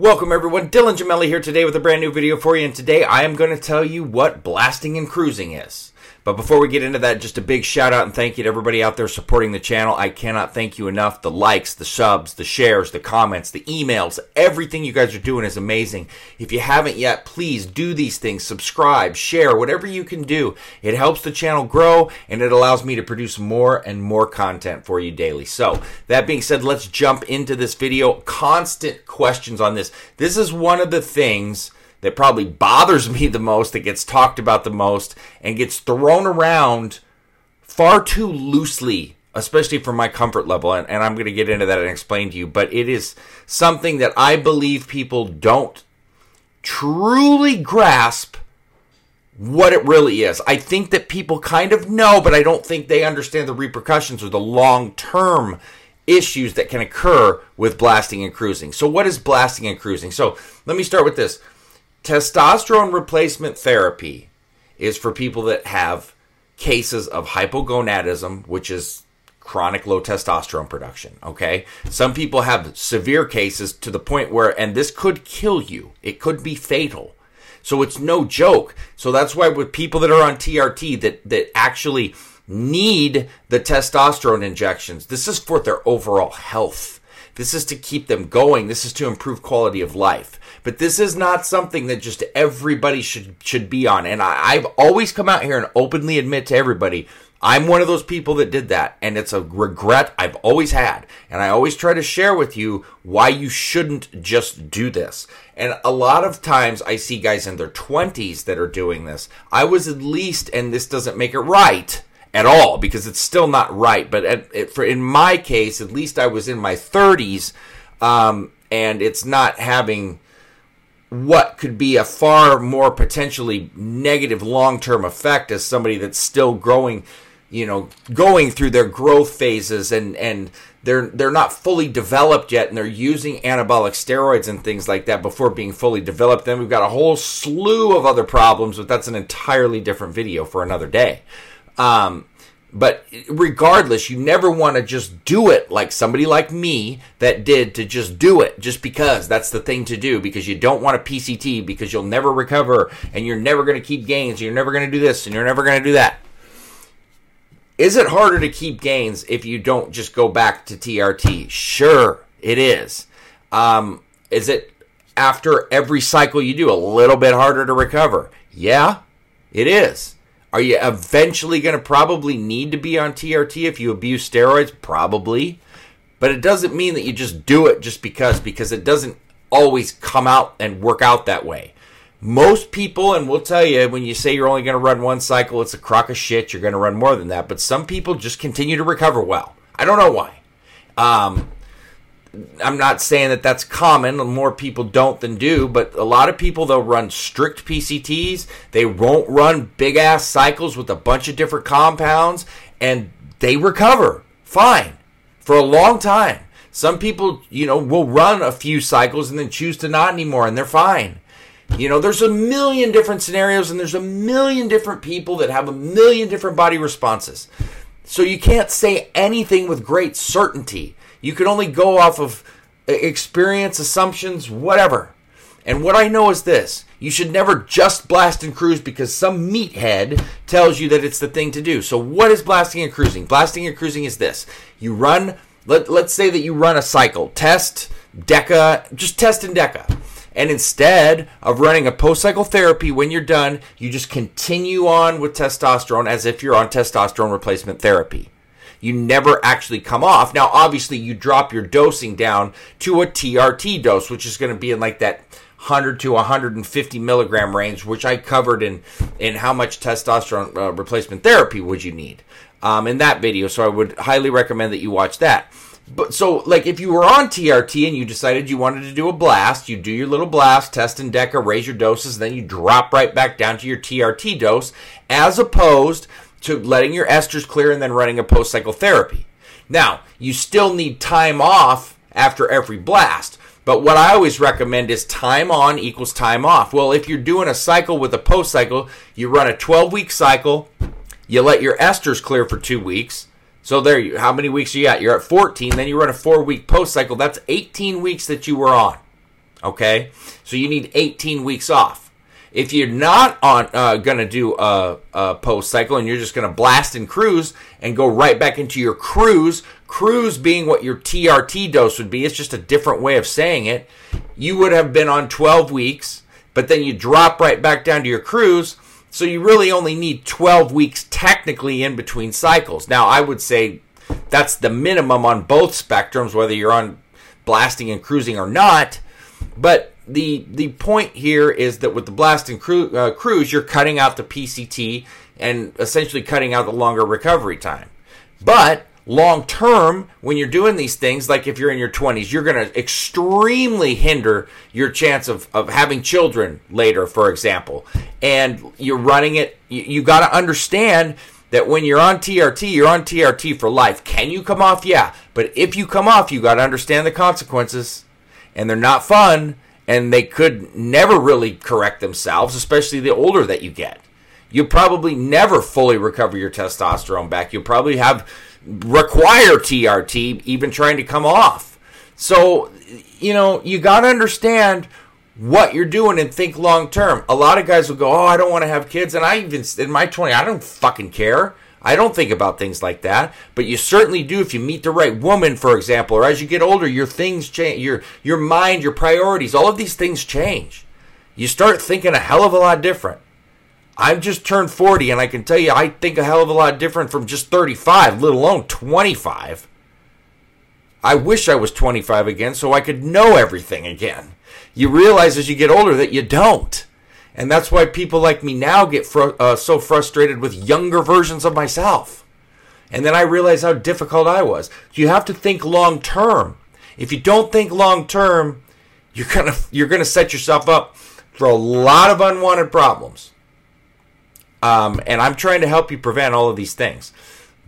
Welcome everyone, Dylan Gemelli here today with a brand new video for you, and today I am going to tell you what blasting and cruising is. But before we get into that, just a big shout out and thank you to everybody out there supporting the channel. I cannot thank you enough. The likes, the subs, the shares, the comments, the emails, everything you guys are doing is amazing. If you haven't yet, please do these things. Subscribe, share, whatever you can do. It helps the channel grow and it allows me to produce more and more content for you daily. So, that being said, let's jump into this video. Constant questions on this. This is one of the things that probably bothers me the most, that gets talked about the most, and gets thrown around far too loosely, especially for my comfort level. And, and I'm going to get into that and explain to you. But it is something that I believe people don't truly grasp what it really is. I think that people kind of know, but I don't think they understand the repercussions or the long term issues that can occur with blasting and cruising. So, what is blasting and cruising? So, let me start with this testosterone replacement therapy is for people that have cases of hypogonadism, which is chronic low testosterone production. Okay. Some people have severe cases to the point where, and this could kill you, it could be fatal. So it's no joke. So that's why with people that are on TRT that, that actually need the testosterone injections, this is for their overall health. This is to keep them going. This is to improve quality of life. But this is not something that just everybody should should be on. And I, I've always come out here and openly admit to everybody I'm one of those people that did that, and it's a regret I've always had. And I always try to share with you why you shouldn't just do this. And a lot of times I see guys in their 20s that are doing this. I was at least, and this doesn't make it right at all because it's still not right. But at, at, for in my case, at least I was in my 30s, um, and it's not having what could be a far more potentially negative long-term effect as somebody that's still growing you know going through their growth phases and and they're they're not fully developed yet and they're using anabolic steroids and things like that before being fully developed then we've got a whole slew of other problems but that's an entirely different video for another day um, but regardless, you never want to just do it like somebody like me that did to just do it just because that's the thing to do because you don't want a PCT because you'll never recover and you're never going to keep gains. You're never going to do this and you're never going to do that. Is it harder to keep gains if you don't just go back to TRT? Sure, it is. Um, is it after every cycle you do a little bit harder to recover? Yeah, it is. Are you eventually going to probably need to be on TRT if you abuse steroids? Probably. But it doesn't mean that you just do it just because, because it doesn't always come out and work out that way. Most people, and we'll tell you, when you say you're only going to run one cycle, it's a crock of shit. You're going to run more than that. But some people just continue to recover well. I don't know why. Um, I'm not saying that that's common. More people don't than do, but a lot of people they'll run strict PCTs. They won't run big ass cycles with a bunch of different compounds, and they recover fine for a long time. Some people, you know, will run a few cycles and then choose to not anymore, and they're fine. You know, there's a million different scenarios, and there's a million different people that have a million different body responses. So you can't say anything with great certainty. You can only go off of uh, experience, assumptions, whatever. And what I know is this you should never just blast and cruise because some meathead tells you that it's the thing to do. So, what is blasting and cruising? Blasting and cruising is this you run, let, let's say that you run a cycle, test, DECA, just test and DECA. And instead of running a post cycle therapy when you're done, you just continue on with testosterone as if you're on testosterone replacement therapy you never actually come off. Now, obviously, you drop your dosing down to a TRT dose, which is going to be in like that 100 to 150 milligram range, which I covered in in how much testosterone uh, replacement therapy would you need um, in that video. So I would highly recommend that you watch that. But so, like, if you were on TRT and you decided you wanted to do a blast, you do your little blast, test and DECA, raise your doses, then you drop right back down to your TRT dose, as opposed to letting your esters clear and then running a post cycle therapy. Now, you still need time off after every blast. But what I always recommend is time on equals time off. Well, if you're doing a cycle with a post cycle, you run a 12 week cycle, you let your esters clear for two weeks. So there you how many weeks are you at? You're at 14, then you run a four week post cycle. That's 18 weeks that you were on. Okay, so you need 18 weeks off. If you're not on uh, going to do a, a post cycle and you're just going to blast and cruise and go right back into your cruise, cruise being what your TRT dose would be, it's just a different way of saying it. You would have been on 12 weeks, but then you drop right back down to your cruise. So you really only need 12 weeks technically in between cycles. Now, I would say that's the minimum on both spectrums, whether you're on blasting and cruising or not. But the the point here is that with the blast and cru- uh, cruise, you're cutting out the PCT and essentially cutting out the longer recovery time. But long term, when you're doing these things, like if you're in your 20s, you're going to extremely hinder your chance of, of having children later, for example. And you're running it, you, you got to understand that when you're on TRT, you're on TRT for life. Can you come off? Yeah. But if you come off, you got to understand the consequences, and they're not fun, and they could never really correct themselves, especially the older that you get. You'll probably never fully recover your testosterone back. You'll probably have require TRT even trying to come off. So, you know, you got to understand what you're doing and think long term. A lot of guys will go, "Oh, I don't want to have kids," and I even in my 20, I don't fucking care. I don't think about things like that, but you certainly do if you meet the right woman, for example, or as you get older, your things change, your your mind, your priorities, all of these things change. You start thinking a hell of a lot different. I've just turned 40 and I can tell you I think a hell of a lot different from just 35, let alone 25. I wish I was 25 again so I could know everything again. You realize as you get older that you don't. And that's why people like me now get uh, so frustrated with younger versions of myself. And then I realize how difficult I was. You have to think long term. If you don't think long term, you're gonna you're gonna set yourself up for a lot of unwanted problems. Um, and I'm trying to help you prevent all of these things.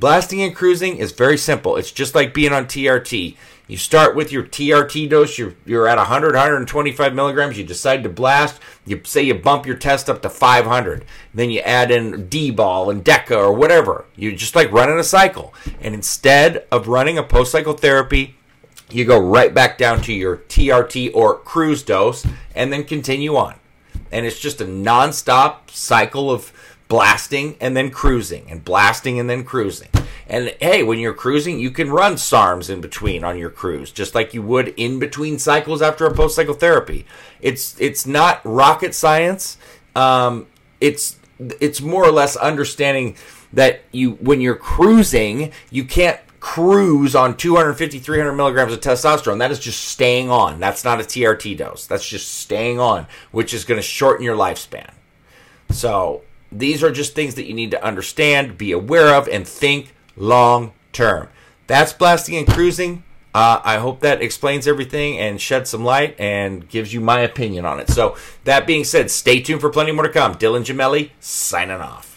Blasting and cruising is very simple. It's just like being on TRT. You start with your TRT dose. You're, you're at 100, 125 milligrams. You decide to blast. You say you bump your test up to 500. Then you add in D-bol and DECA or whatever. You're just like running a cycle. And instead of running a post-cycle therapy, you go right back down to your TRT or cruise dose and then continue on. And it's just a non-stop cycle of blasting and then cruising and blasting and then cruising. And hey, when you're cruising, you can run SARMs in between on your cruise, just like you would in between cycles after a post cycle therapy. It's it's not rocket science. Um, it's it's more or less understanding that you when you're cruising, you can't cruise on 250 300 milligrams of testosterone that is just staying on that's not a trt dose that's just staying on which is going to shorten your lifespan so these are just things that you need to understand be aware of and think long term. That's blasting and cruising. Uh, I hope that explains everything and sheds some light and gives you my opinion on it. So, that being said, stay tuned for plenty more to come. Dylan Gemelli signing off.